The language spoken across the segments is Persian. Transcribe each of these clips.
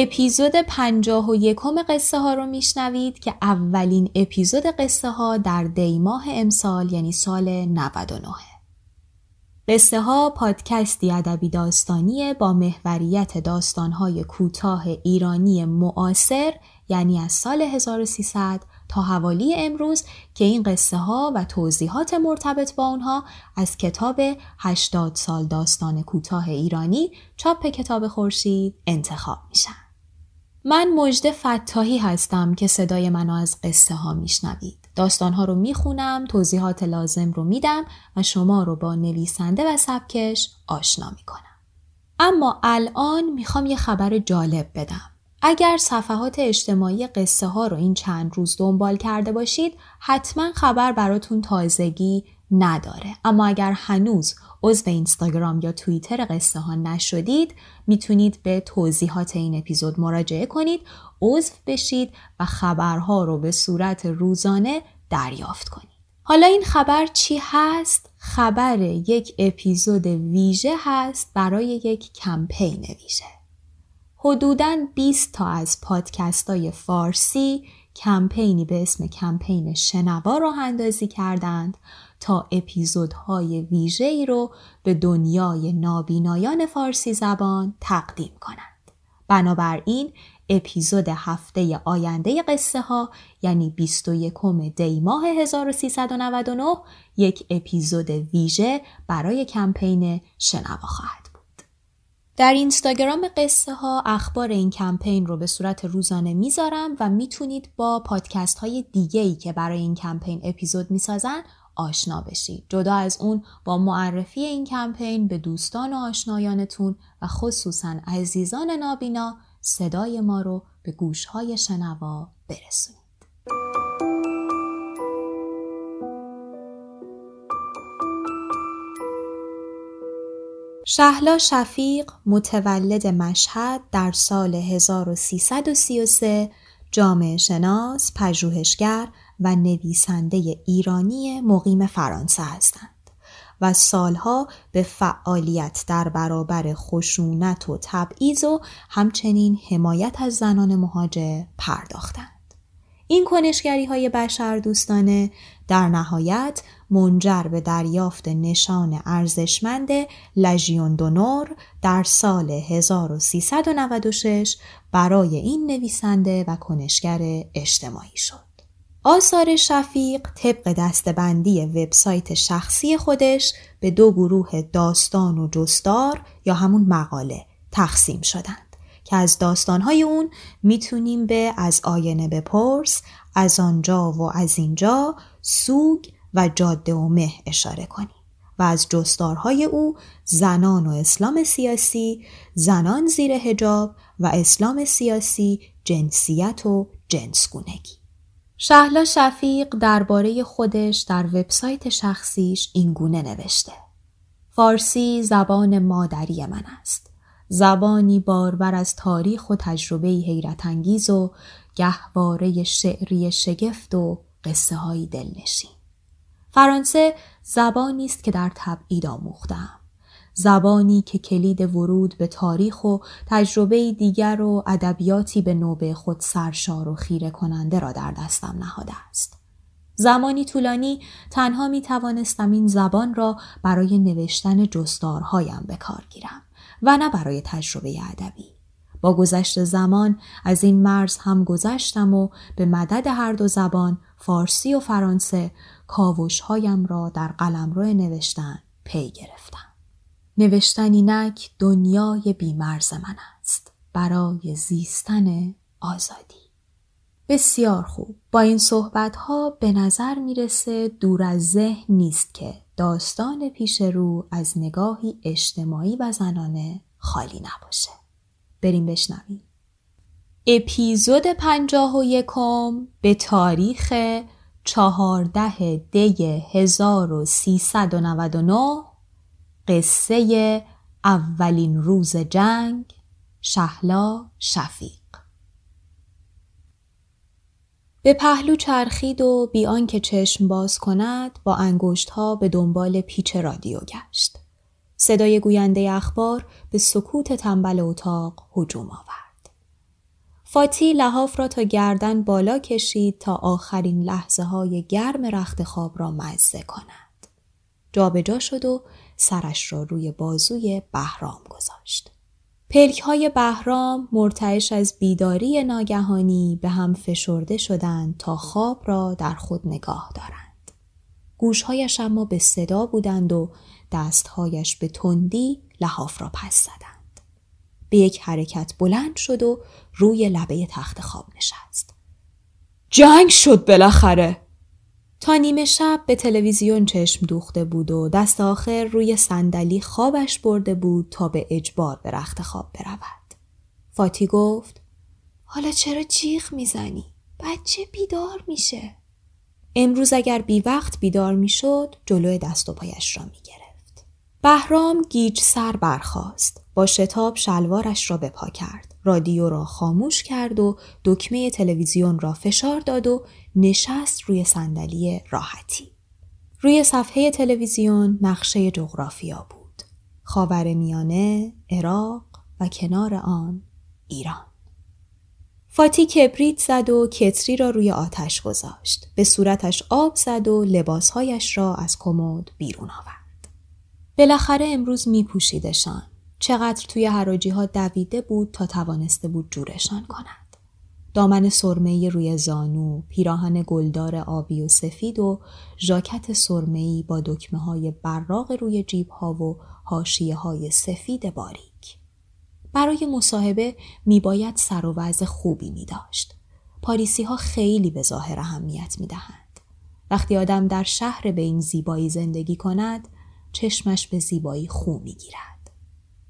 اپیزود پنجاه و یکم قصه ها رو میشنوید که اولین اپیزود قصه ها در دیماه امسال یعنی سال 99 قصه ها پادکستی ادبی داستانی با محوریت داستانهای کوتاه ایرانی معاصر یعنی از سال 1300 تا حوالی امروز که این قصه ها و توضیحات مرتبط با اونها از کتاب 80 سال داستان کوتاه ایرانی چاپ کتاب خورشید انتخاب میشن. من مجد فتاحی هستم که صدای منو از قصه ها میشنوید. داستان ها رو می‌خونم، توضیحات لازم رو میدم و شما رو با نویسنده و سبکش آشنا می‌کنم. اما الان می‌خوام یه خبر جالب بدم. اگر صفحات اجتماعی قصه ها رو این چند روز دنبال کرده باشید حتما خبر براتون تازگی نداره. اما اگر هنوز عضو اینستاگرام یا توییتر قصه ها نشدید می‌تونید به توضیحات این اپیزود مراجعه کنید عضو بشید و خبرها رو به صورت روزانه دریافت کنید. حالا این خبر چی هست؟ خبر یک اپیزود ویژه هست برای یک کمپین ویژه. حدوداً 20 تا از پادکست های فارسی کمپینی به اسم کمپین شنوا راه اندازی کردند. تا اپیزودهای ویژه ای رو به دنیای نابینایان فارسی زبان تقدیم کنند. بنابراین اپیزود هفته آینده قصه ها یعنی 21 دی ماه 1399 یک اپیزود ویژه برای کمپین شنوا خواهد در اینستاگرام قصه ها اخبار این کمپین رو به صورت روزانه می‌ذارم و می‌تونید با پادکست های دیگه ای که برای این کمپین اپیزود می‌سازن آشنا بشید. جدا از اون با معرفی این کمپین به دوستان و آشنایانتون و خصوصا عزیزان نابینا صدای ما رو به گوشهای شنوا برسونید. شهلا شفیق متولد مشهد در سال 1333 جامعه شناس، پژوهشگر و نویسنده ایرانی مقیم فرانسه هستند و سالها به فعالیت در برابر خشونت و تبعیض و همچنین حمایت از زنان مهاجر پرداختند. این کنشگری های بشر دوستانه در نهایت منجر به دریافت نشان ارزشمند لژیون دونور در سال 1396 برای این نویسنده و کنشگر اجتماعی شد. آثار شفیق طبق دستبندی وبسایت شخصی خودش به دو گروه داستان و جستار یا همون مقاله تقسیم شدند. که از داستانهای اون می‌تونیم به از آینه بپرس، از آنجا و از اینجا، سوگ و جاده و مه اشاره کنیم. و از جستارهای او زنان و اسلام سیاسی، زنان زیر هجاب و اسلام سیاسی، جنسیت و جنسگونگی. شهلا شفیق درباره خودش در وبسایت شخصیش اینگونه نوشته. فارسی زبان مادری من است. زبانی باربر از تاریخ و تجربه حیرت انگیز و گهواره شعری شگفت و قصه های دلنشین. فرانسه زبانی است که در تبعید آموختم. زبانی که کلید ورود به تاریخ و تجربه دیگر و ادبیاتی به نوبه خود سرشار و خیره کننده را در دستم نهاده است. زمانی طولانی تنها می توانستم این زبان را برای نوشتن جستارهایم به کار گیرم و نه برای تجربه ادبی. با گذشت زمان از این مرز هم گذشتم و به مدد هر دو زبان فارسی و فرانسه کاوشهایم را در قلمرو نوشتن پی گرفتم. نوشتن اینک دنیای بیمرز من است برای زیستن آزادی. بسیار خوب. با این صحبت ها به نظر می‌رسه دور از ذهن نیست که داستان پیش رو از نگاهی اجتماعی و زنانه خالی نباشه. بریم بشنویم. اپیزود پنجاه و یکم به تاریخ چهارده دی 1399 قصه اولین روز جنگ شهلا شفیق به پهلو چرخید و بیان که چشم باز کند با انگشت ها به دنبال پیچ رادیو گشت. صدای گوینده اخبار به سکوت تنبل اتاق هجوم آورد. فاتی لحاف را تا گردن بالا کشید تا آخرین لحظه های گرم رخت خواب را مزه کند. جابجا شد و سرش را روی بازوی بهرام گذاشت. پلک های بهرام مرتعش از بیداری ناگهانی به هم فشرده شدند تا خواب را در خود نگاه دارند. گوشهایش اما به صدا بودند و دستهایش به تندی لحاف را پس زدند. به یک حرکت بلند شد و روی لبه تخت خواب نشست. جنگ شد بالاخره تا نیمه شب به تلویزیون چشم دوخته بود و دست آخر روی صندلی خوابش برده بود تا به اجبار به رخت خواب برود. فاتی گفت حالا چرا جیغ می‌زنی؟ بچه بیدار میشه. امروز اگر بی وقت بیدار می‌شد جلوی دست و پایش را می‌گرفت. بهرام گیج سر برخاست. با شتاب شلوارش را به پا کرد. رادیو را خاموش کرد و دکمه تلویزیون را فشار داد و نشست روی صندلی راحتی. روی صفحه تلویزیون نقشه جغرافیا بود. خاور میانه، عراق و کنار آن ایران. فاتی کبریت زد و کتری را روی آتش گذاشت. به صورتش آب زد و لباسهایش را از کمد بیرون آورد. بالاخره امروز می پوشیدشان. چقدر توی حراجی ها دویده بود تا توانسته بود جورشان کند. دامن سرمهی روی زانو، پیراهن گلدار آبی و سفید و ژاکت سرمهی با دکمه های براق روی جیب ها و هاشیه های سفید باریک. برای مصاحبه میباید سر و وضع خوبی می داشت. پاریسی ها خیلی به ظاهر اهمیت می دهند. وقتی آدم در شهر به این زیبایی زندگی کند، چشمش به زیبایی خو می گیرد.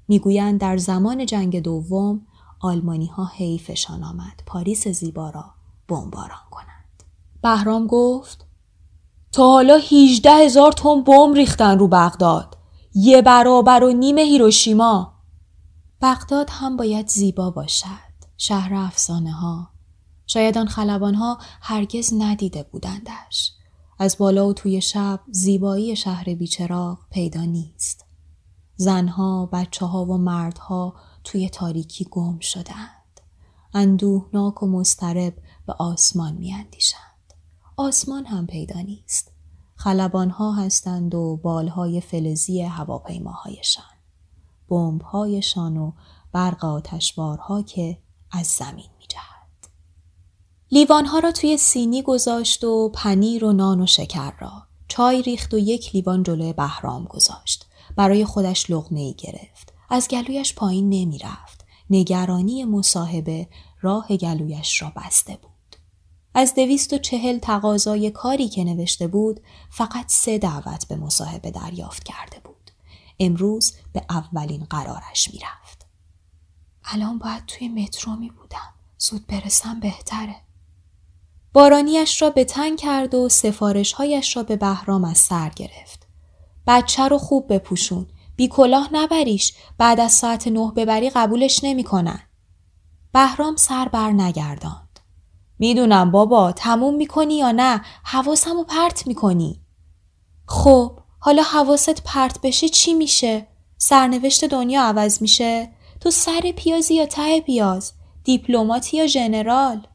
می‌گویند در زمان جنگ دوم آلمانی ها حیفشان آمد پاریس زیبا را بمباران کنند. بهرام گفت تا حالا 18 هزار تن بمب ریختن رو بغداد. یه برابر و نیم هیروشیما. بغداد هم باید زیبا باشد. شهر افسانه ها. شاید آن خلبان ها هرگز ندیده بودندش. از بالا و توی شب زیبایی شهر بیچراغ پیدا نیست. زنها، بچه ها و مردها توی تاریکی گم شدند. اندوهناک و مسترب به آسمان می اندیشند. آسمان هم پیدا نیست. خلبانها هستند و بالهای فلزی هواپیماهایشان. بمبهایشان و برق آتشبارها که از زمین می جهد. لیوانها را توی سینی گذاشت و پنیر و نان و شکر را. چای ریخت و یک لیوان جلوی بهرام گذاشت. برای خودش لغمه ای گرفت. از گلویش پایین نمی رفت. نگرانی مصاحبه راه گلویش را بسته بود. از دویست و چهل تقاضای کاری که نوشته بود فقط سه دعوت به مصاحبه دریافت کرده بود. امروز به اولین قرارش می رفت. الان باید توی مترو می بودم. زود برسم بهتره. بارانیش را به تنگ کرد و سفارشهایش را به بهرام از سر گرفت. بچه رو خوب بپوشون. بی کلاه نبریش. بعد از ساعت نه ببری قبولش نمی‌کنن. بهرام سر بر نگرداند. می‌دونم بابا تموم می‌کنی یا نه حواسم رو پرت می‌کنی. خب حالا حواست پرت بشه چی میشه؟ سرنوشت دنیا عوض میشه تو سر پیازی یا ته پیاز دیپلماتی یا ژنرال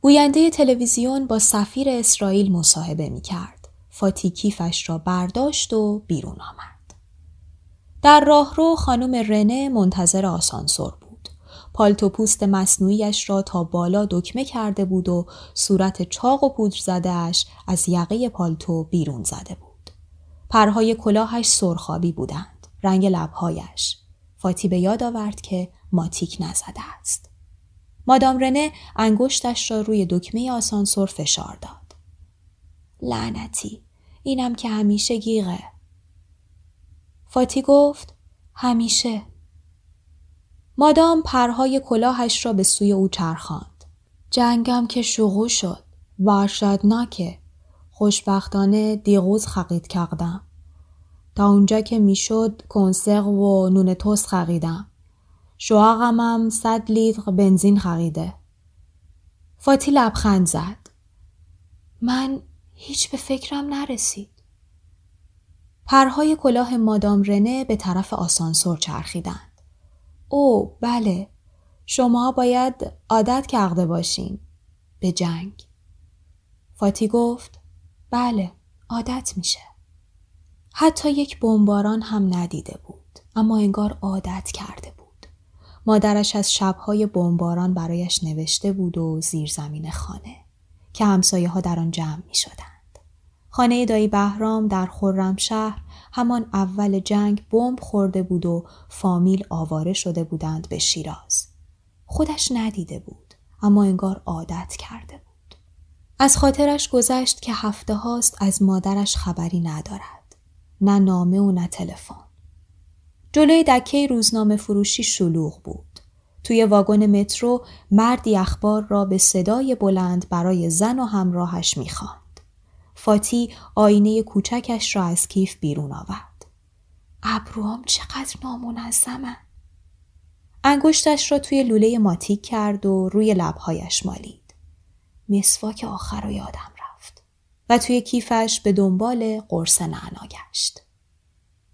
گوینده تلویزیون با سفیر اسرائیل مصاحبه می کرد. فاتی کیفش را برداشت و بیرون آمد. در راهرو خانم رنه منتظر آسانسور بود. پالتو پوست مصنوعیش را تا بالا دکمه کرده بود و صورت چاق و پودر زدهش از یقه پالتو بیرون زده بود. پرهای کلاهش سرخابی بودند. رنگ لبهایش. فاتی به یاد آورد که ماتیک نزده است. مادام رنه انگشتش را روی دکمه آسانسور فشار داد. لعنتی اینم که همیشه گیغه. فاتی گفت همیشه. مادام پرهای کلاهش را به سوی او چرخاند. جنگم که شغو شد. نکه. خوشبختانه دیغوز خقید کردم. تا اونجا که می‌شد کنسرو و نون توست خریدم. شوهرم هم صد لیتر بنزین خریده. فاتی لبخند زد. من هیچ به فکرم نرسید. پرهای کلاه مادام رنه به طرف آسانسور چرخیدند. او بله شما باید عادت کرده باشین به جنگ. فاتی گفت بله عادت میشه. حتی یک بمباران هم ندیده بود اما انگار عادت کرده بود. مادرش از شبهای بمباران برایش نوشته بود و زیر زمین خانه که همسایه ها در آن جمع می شدند. خانه دایی بهرام در شهر همان اول جنگ بمب خورده بود و فامیل آواره شده بودند به شیراز. خودش ندیده بود اما انگار عادت کرده بود. از خاطرش گذشت که هفته هاست از مادرش خبری ندارد. نه نامه و نه تلفن. جلوی دکه روزنامه فروشی شلوغ بود. توی واگن مترو مردی اخبار را به صدای بلند برای زن و همراهش می‌خواند. فاتی آینه کوچکش را از کیف بیرون آورد. ابروام چقدر نامنظمن. انگشتش را توی لوله ماتیک کرد و روی لبهایش مالید. مسواک آخر رو یادم رفت و توی کیفش به دنبال قرص نعنا گشت.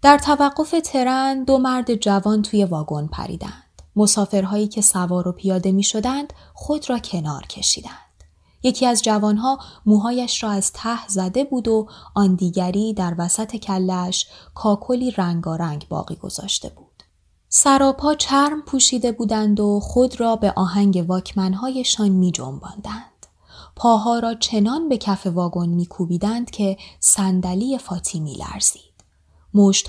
در توقف ترن دو مرد جوان توی واگن پریدند. مسافرهایی که سوار و پیاده می شدند خود را کنار کشیدند. یکی از جوانها موهایش را از ته زده بود و آن دیگری در وسط کلش کاکلی رنگارنگ باقی گذاشته بود. سراپا چرم پوشیده بودند و خود را به آهنگ واکمنهایشان می جنباندند. پاها را چنان به کف واگن می کوبیدند که صندلی فاتی می لرزید.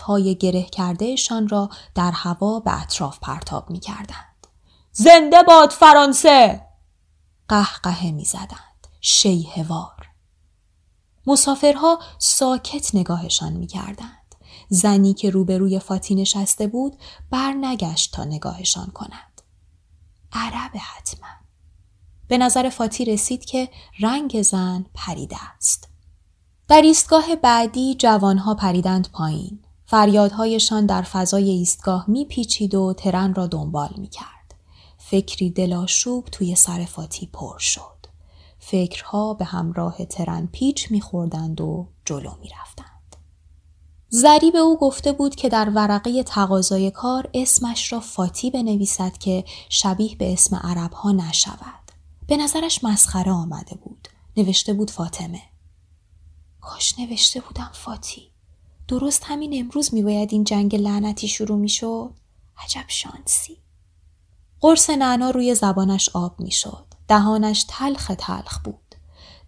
های گره کردهشان را در هوا به اطراف پرتاب می کردند. زنده باد فرانسه! قهقه می زدند. شیهوار. مسافرها ساکت نگاهشان می کردند. زنی که روبروی فاتی نشسته بود بر نگشت تا نگاهشان کند. عرب حتما. به نظر فاتی رسید که رنگ زن پریده است. در ایستگاه بعدی جوانها پریدند پایین. فریادهایشان در فضای ایستگاه میپیچید و ترن را دنبال می‌کرد. فکری دلاشوب توی سر فاتی پر شد. فکرها به همراه ترن پیچ میخوردند و جلو می‌رفتند. زری به او گفته بود که در ورقه تقاضای کار اسمش را فاتی بنویسد که شبیه به اسم عرب ها نشود. به نظرش مسخره آمده بود. نوشته بود فاطمه. کاش نوشته بودم فاتی. درست همین امروز میباید این جنگ لعنتی شروع می‌شد؟ عجب شانسی. قرص نعنا روی زبانش آب می‌شد. دهانش تلخ تلخ بود.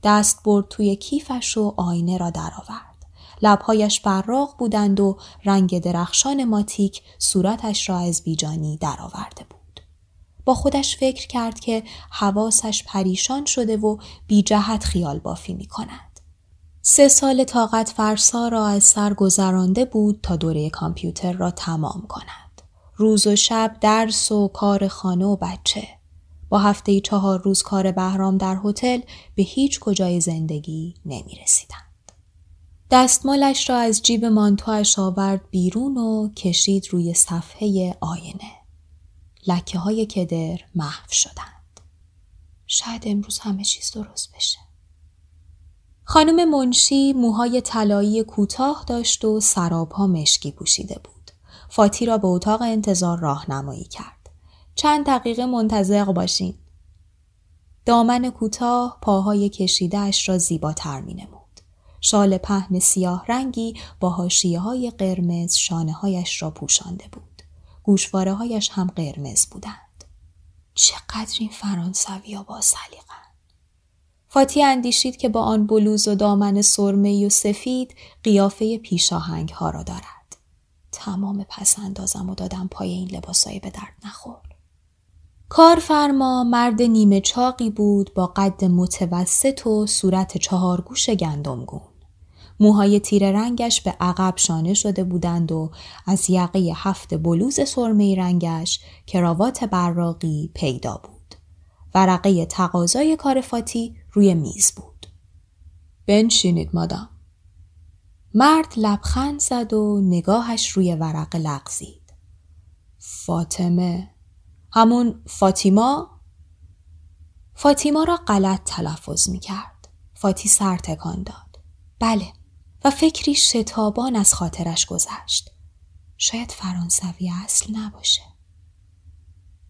دست برد توی کیفش و آینه را درآورد. لبهایش براق بودند و رنگ درخشان ماتیک صورتش را از بیجانی درآورده بود. با خودش فکر کرد که حواسش پریشان شده و بی جهت خیال بافی می کند. سه سال طاقت فرسا را از سر گذرانده بود تا دوره کامپیوتر را تمام کند. روز و شب درس و کار خانه و بچه. با هفته چهار روز کار بهرام در هتل به هیچ کجای زندگی نمی رسیدند. دستمالش را از جیب مانتوش آورد بیرون و کشید روی صفحه آینه. لکه های کدر محو شدند. شاید امروز همه چیز درست بشه. خانم منشی موهای طلایی کوتاه داشت و سرابها مشکی پوشیده بود. فاتی را به اتاق انتظار راهنمایی کرد. چند دقیقه منتظر باشین. دامن کوتاه پاهای کشیدهاش را زیباتر می نمود. شال پهن سیاه رنگی با هاشیه های قرمز شانه هایش را پوشانده بود. گوشواره هایش هم قرمز بودند. چقدر این فرانسوی ها با سلیقن. فاتی اندیشید که با آن بلوز و دامن سرمه و سفید قیافه پیشاهنگ ها را دارد. تمام پس اندازم و دادم پای این لباسای به درد نخور. کارفرما مرد نیمه چاقی بود با قد متوسط و صورت چهارگوش گندمگون. موهای تیر رنگش به عقب شانه شده بودند و از یقه هفت بلوز سرمه رنگش کراوات براقی پیدا بود. ورقه تقاضای کار فاتی روی میز بود. بنشینید مادام. مرد لبخند زد و نگاهش روی ورق لغزید. فاطمه همون فاطیما فاطیما را غلط تلفظ می کرد. فاتی سر تکان داد. بله و فکری شتابان از خاطرش گذشت. شاید فرانسوی اصل نباشه.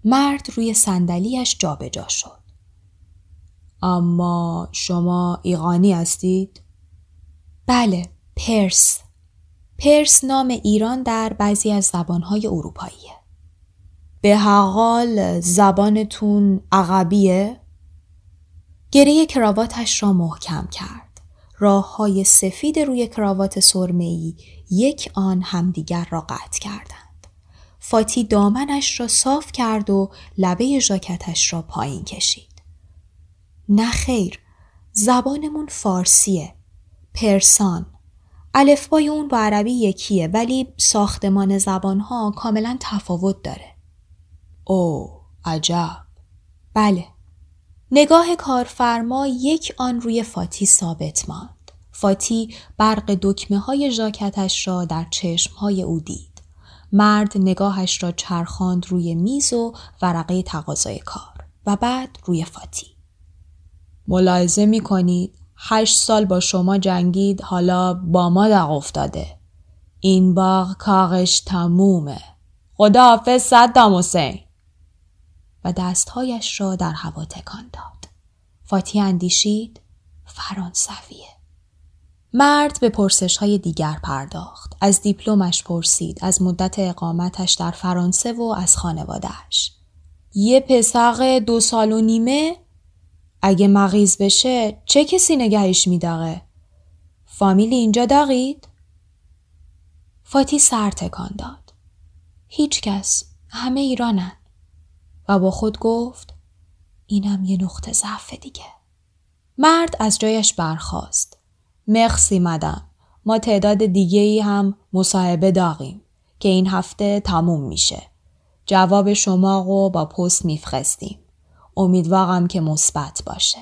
مرد روی صندلیاش جابجا شد. اما شما ایرانی هستید؟ بله، پرس. پرس نام ایران در بعضی از زبانهای اروپاییه. به حال زبانتون عقبیه؟ گره کراواتش را محکم کرد. راه های سفید روی کراوات سرمه‌ای یک آن همدیگر را قطع کردند. فاتی دامنش را صاف کرد و لبه ژاکتش را پایین کشید. نه خیر، زبانمون فارسیه. پرسان. الفبای اون با عربی یکیه ولی ساختمان زبانها کاملا تفاوت داره. او عجب بله نگاه کارفرما یک آن روی فاتی ثابت ماند فاتی برق دکمه های ژاکتش را در چشم های او دید مرد نگاهش را چرخاند روی میز و ورقه تقاضای کار و بعد روی فاتی ملاحظه می کنید هشت سال با شما جنگید حالا با ما دق افتاده این باغ کاغش تمومه خداحافظ صدام حسین و دستهایش را در هوا تکان داد. فاتی اندیشید فرانسویه. مرد به پرسش های دیگر پرداخت. از دیپلمش پرسید. از مدت اقامتش در فرانسه و از خانوادهش. یه پسر دو سال و نیمه؟ اگه مغیز بشه چه کسی نگهش میداغه؟ فامیل اینجا داغید؟ فاتی سر تکان داد. هیچ کس. همه ایرانن. و با خود گفت اینم یه نقطه ضعف دیگه. مرد از جایش برخاست. مخسی مدم. ما تعداد دیگه ای هم مصاحبه داغیم که این هفته تموم میشه. جواب شما رو با پست میفرستیم. امیدوارم که مثبت باشه.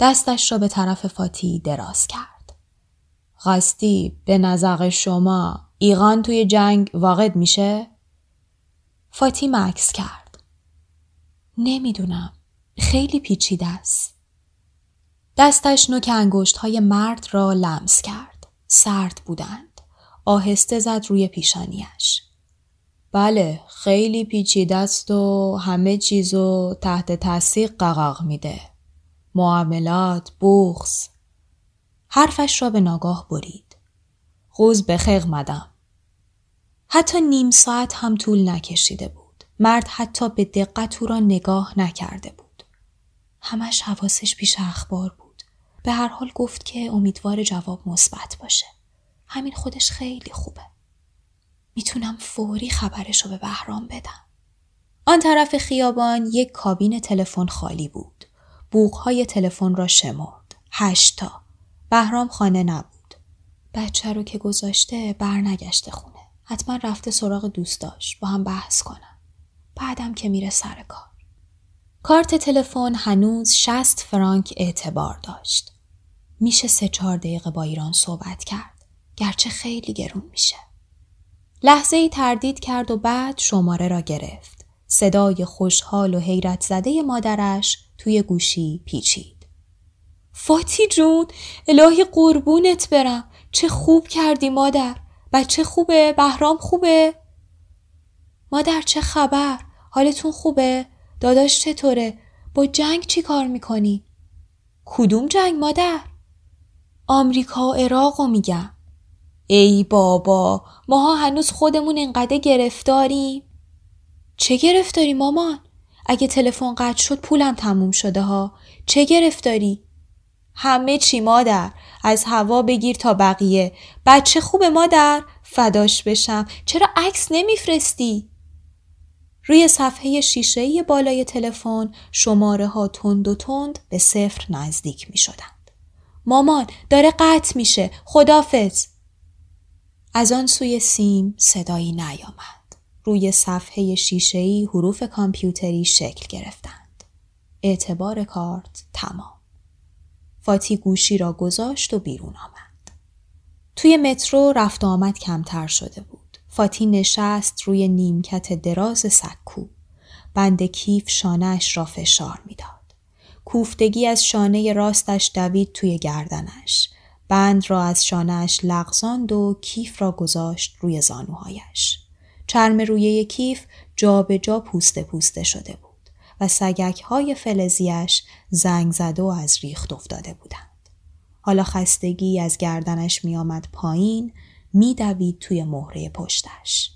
دستش را به طرف فاتی دراز کرد. قاستی به نظر شما ایران توی جنگ واقع میشه؟ فاتی مکس کرد. نمی‌دونم. خیلی پیچیده است. دستش نوک انگشت های مرد را لمس کرد. سرد بودند. آهسته زد روی پیشانیش. بله خیلی پیچیده است و همه چیزو تحت تاثیر قرار میده. معاملات، بوخس. حرفش را به ناگاه برید. روز بخیر مدم. حتی نیم ساعت هم طول نکشیده بود. مرد حتی به دقت او را نگاه نکرده بود. همش حواسش پیش اخبار بود. به هر حال گفت که امیدوار جواب مثبت باشه. همین خودش خیلی خوبه. می‌تونم فوری خبرش رو به بهرام بدم. آن طرف خیابان یک کابین تلفن خالی بود. بوغهای تلفن را شمرد. هشتا. بهرام خانه نبود. بچه رو که گذاشته برنگشته خونه. حتما رفته سراغ دوستاش با هم بحث کنن. بعدم که میره سر کار. کارت تلفن هنوز 60 فرانک اعتبار داشت. میشه سه چهار دقیقه با ایران صحبت کرد. گرچه خیلی گرون میشه. لحظه ای تردید کرد و بعد شماره را گرفت. صدای خوشحال و حیرت زده مادرش توی گوشی پیچید. فاتی جون الهی قربونت برم چه خوب کردی مادر بچه خوبه بهرام خوبه مادر چه خبر؟ حالتون خوبه؟ داداش چطوره؟ با جنگ چی کار می‌کنی؟ کدوم جنگ مادر؟ آمریکا و عراق میگم. ای بابا ماها هنوز خودمون انقدر گرفتاریم؟ چه گرفتاری مامان؟ اگه تلفن قطع شد پولم تموم شده ها. چه گرفتاری؟ همه چی مادر از هوا بگیر تا بقیه بچه خوب مادر فداش بشم چرا عکس نمیفرستی روی صفحه شیشه بالای تلفن شماره ها تند و تند به صفر نزدیک می شدند. مامان داره قطع میشه خدافز از آن سوی سیم صدایی نیامد. روی صفحه شیشه‌ای حروف کامپیوتری شکل گرفتند. اعتبار کارت تمام. فاتی گوشی را گذاشت و بیرون آمد. توی مترو رفت آمد کمتر شده بود. فاتی نشست روی نیمکت دراز سکو. بند کیف شانهش را فشار می‌داد. کوفتگی از شانه راستش دوید توی گردنش. بند را از شانهش لغزاند و کیف را گذاشت روی زانوهایش. چرم روی کیف جا به جا پوسته پوسته شده بود. و سگک های فلزیش زنگ زده و از ریخت افتاده بودند. حالا خستگی از گردنش می آمد پایین دوید توی مهره پشتش.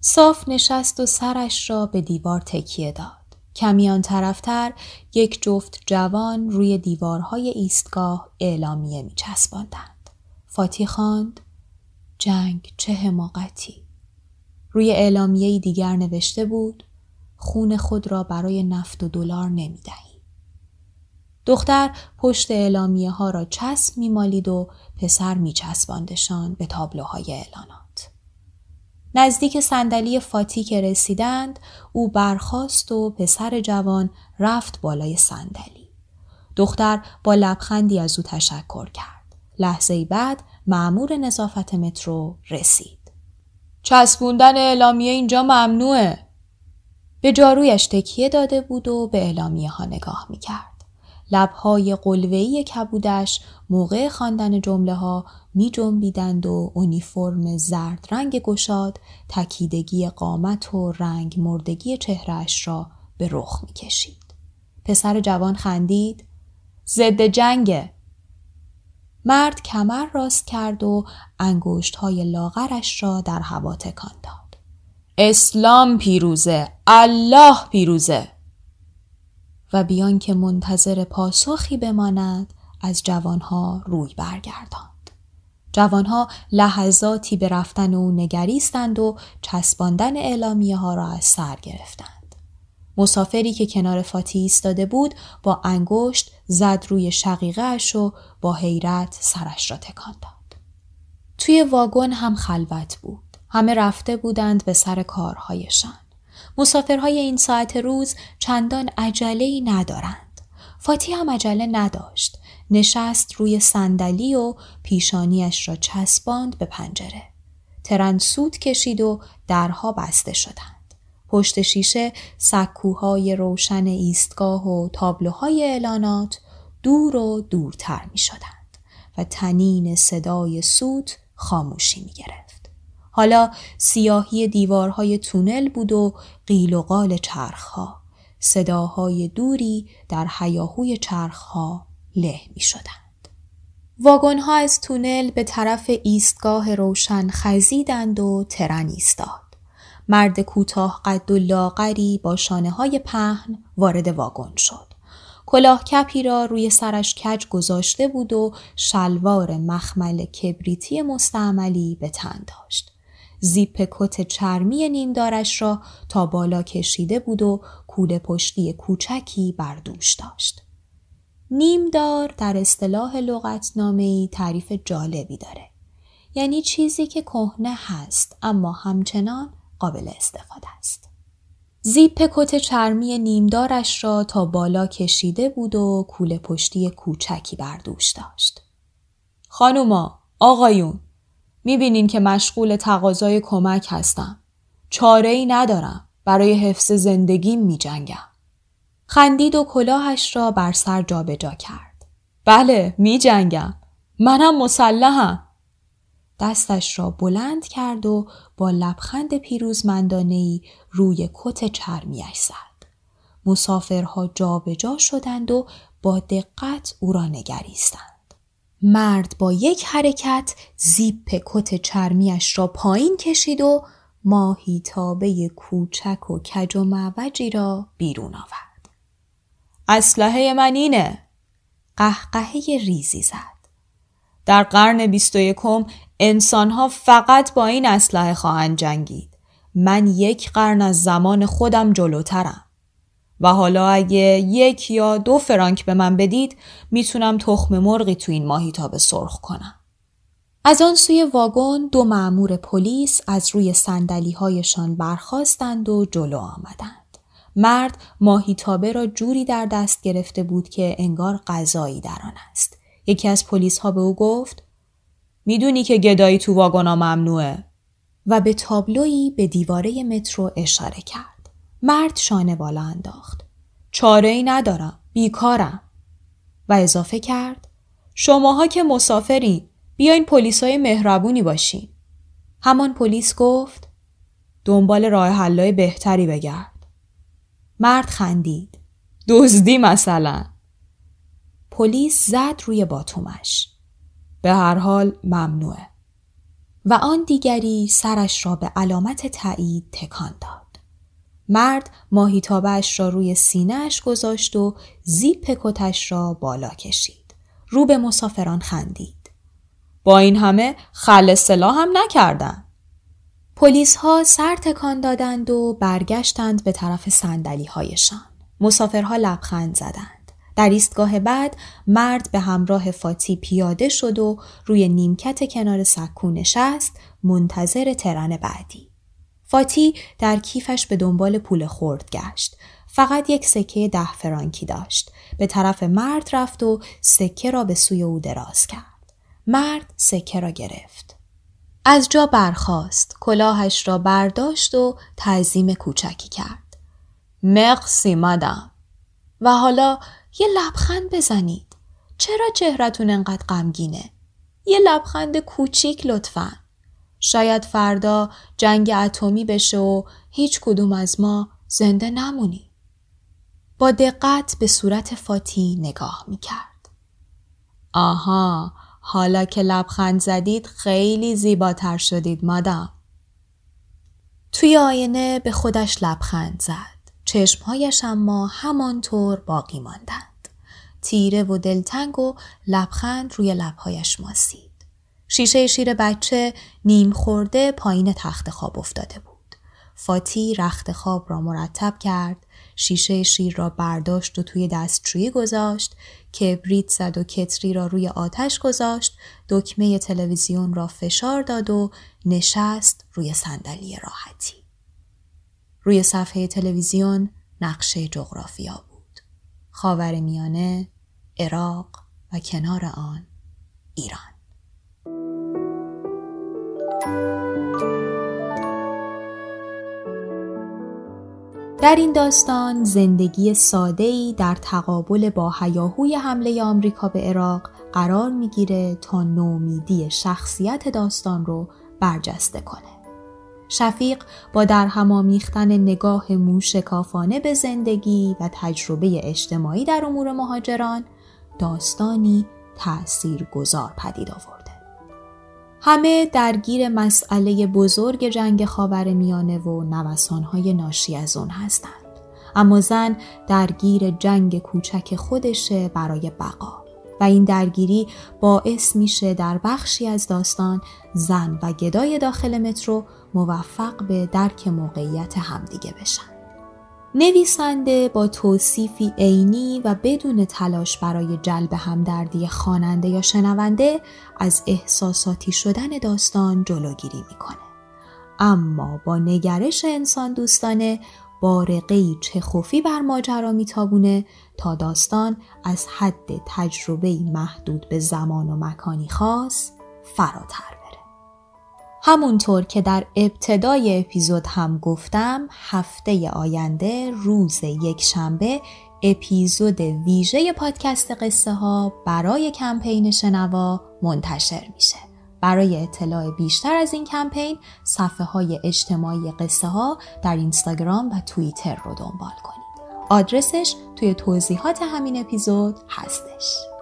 صاف نشست و سرش را به دیوار تکیه داد. کمیان طرفتر یک جفت جوان روی دیوارهای ایستگاه اعلامیه می چسباندند. فاتی خواند جنگ چه حماقتی. روی اعلامیه دیگر نوشته بود خون خود را برای نفت و دلار نمی دهی. دختر پشت اعلامیه ها را چسب می مالید و پسر می چسباندشان به تابلوهای اعلانات. نزدیک صندلی فاتی که رسیدند او برخاست و پسر جوان رفت بالای صندلی. دختر با لبخندی از او تشکر کرد. لحظه بعد معمور نظافت مترو رسید. چسبوندن اعلامیه اینجا ممنوعه. به جارویش تکیه داده بود و به اعلامیه ها نگاه می کرد. لبهای قلوهی کبودش موقع خواندن جمله ها می جنبیدند و اونیفرم زرد رنگ گشاد تکیدگی قامت و رنگ مردگی چهرش را به رخ می کشید. پسر جوان خندید ضد جنگه مرد کمر راست کرد و انگشت های لاغرش را در هوا تکان داد. اسلام پیروزه الله پیروزه و بیان که منتظر پاسخی بماند از جوانها روی برگرداند جوانها لحظاتی به رفتن او نگریستند و چسباندن اعلامیه ها را از سر گرفتند مسافری که کنار فاتی ایستاده بود با انگشت زد روی شقیقه و با حیرت سرش را تکان داد توی واگن هم خلوت بود همه رفته بودند به سر کارهایشان. مسافرهای این ساعت روز چندان عجله ای ندارند. فاتی هم عجله نداشت. نشست روی صندلی و پیشانیش را چسباند به پنجره. ترن سود کشید و درها بسته شدند. پشت شیشه سکوهای روشن ایستگاه و تابلوهای اعلانات دور و دورتر می شدند و تنین صدای سوت خاموشی می گرفت. حالا سیاهی دیوارهای تونل بود و قیل و قال چرخها. صداهای دوری در حیاهوی چرخها له می شدند. واگنها از تونل به طرف ایستگاه روشن خزیدند و ترن ایستاد. مرد کوتاه قد و لاغری با شانه های پهن وارد واگن شد. کلاه کپی را روی سرش کج گذاشته بود و شلوار مخمل کبریتی مستعملی به تن داشت. زیپ کت چرمی نیمدارش را تا بالا کشیده بود و کوله پشتی کوچکی بر دوش داشت. نیمدار در اصطلاح لغتنامه‌ای تعریف جالبی داره. یعنی چیزی که کهنه هست اما همچنان قابل استفاده است. زیپ کت چرمی نیمدارش را تا بالا کشیده بود و کوله پشتی کوچکی بر دوش داشت. خانوما، آقایون، می‌بینین که مشغول تقاضای کمک هستم. چاره ای ندارم. برای حفظ زندگیم میجنگم. خندید و کلاهش را بر سر جابجا کرد. بله میجنگم. منم مسلحم. دستش را بلند کرد و با لبخند پیروزمندانهای روی کت چرمیش زد. مسافرها جابجا شدند و با دقت او را نگریستند. مرد با یک حرکت زیپ کت چرمیش را پایین کشید و ماهی تابه کوچک و کج و معوجی را بیرون آورد. اسلحه من اینه. قهقهه ریزی زد. در قرن بیست و یکم انسانها فقط با این اسلحه خواهند جنگید. من یک قرن از زمان خودم جلوترم. و حالا اگه یک یا دو فرانک به من بدید می‌تونم تخم مرغی تو این ماهیتابه سرخ کنم. از آن سوی واگن دو معمور پلیس از روی سندلی هایشان برخواستند و جلو آمدند. مرد ماهیتابه را جوری در دست گرفته بود که انگار غذایی در آن است. یکی از پلیس ها به او گفت می‌دونی که گدایی تو واگونا ممنوعه و به تابلویی به دیواره مترو اشاره کرد. مرد شانه بالا انداخت. چاره ای ندارم. بیکارم. و اضافه کرد شماها که مسافرین بیاین پلیسای مهربونی باشین. همان پلیس گفت دنبال راه حلای بهتری بگرد. مرد خندید. دزدی مثلا. پلیس زد روی باتومش. به هر حال ممنوعه. و آن دیگری سرش را به علامت تایید تکان داد. مرد ماهیتابش را روی سینهش گذاشت و زیپ کتش را بالا کشید. رو به مسافران خندید. با این همه خل سلاح هم نکردن. پلیس ها سر تکان دادند و برگشتند به طرف سندلی هایشان. مسافرها لبخند زدند. در ایستگاه بعد مرد به همراه فاتی پیاده شد و روی نیمکت کنار سکو نشست منتظر ترن بعدی. فاتی در کیفش به دنبال پول خورد گشت. فقط یک سکه ده فرانکی داشت. به طرف مرد رفت و سکه را به سوی او دراز کرد. مرد سکه را گرفت. از جا برخاست، کلاهش را برداشت و تعظیم کوچکی کرد. مقسی مادم. و حالا یه لبخند بزنید. چرا چهرتون انقدر غمگینه؟ یه لبخند کوچیک لطفا. شاید فردا جنگ اتمی بشه و هیچ کدوم از ما زنده نمونی. با دقت به صورت فاتی نگاه می کرد. آها حالا که لبخند زدید خیلی زیباتر شدید مادام. توی آینه به خودش لبخند زد. چشمهایش اما همانطور باقی ماندند. تیره و دلتنگ و لبخند روی لبهایش ماسید. شیشه شیر بچه نیم خورده پایین تخت خواب افتاده بود. فاتی رخت خواب را مرتب کرد شیشه شیر را برداشت و توی دستشویی گذاشت کبریت زد و کتری را روی آتش گذاشت دکمه تلویزیون را فشار داد و نشست روی صندلی راحتی. روی صفحه تلویزیون نقشه جغرافیا بود. خاور میانه عراق و کنار آن ایران. در این داستان زندگی ساده‌ای در تقابل با حیاهوی حمله آمریکا به عراق قرار می‌گیره تا نومیدی شخصیت داستان رو برجسته کنه. شفیق با در آمیختن نگاه موشکافانه به زندگی و تجربه اجتماعی در امور مهاجران داستانی تأثیر گذار پدید آورد. همه درگیر مسئله بزرگ جنگ خاور میانه و نوسانهای ناشی از اون هستند. اما زن درگیر جنگ کوچک خودشه برای بقا و این درگیری باعث میشه در بخشی از داستان زن و گدای داخل مترو موفق به درک موقعیت همدیگه بشن. نویسنده با توصیفی عینی و بدون تلاش برای جلب همدردی خواننده یا شنونده از احساساتی شدن داستان جلوگیری می‌کنه. اما با نگرش انسان دوستانه بارقهی چخوفی بر ماجرا میتابونه تا داستان از حد تجربه محدود به زمان و مکانی خاص فراتر همونطور که در ابتدای اپیزود هم گفتم هفته آینده روز یک شنبه اپیزود ویژه پادکست قصه ها برای کمپین شنوا منتشر میشه. برای اطلاع بیشتر از این کمپین صفحه های اجتماعی قصه ها در اینستاگرام و توییتر رو دنبال کنید. آدرسش توی توضیحات همین اپیزود هستش.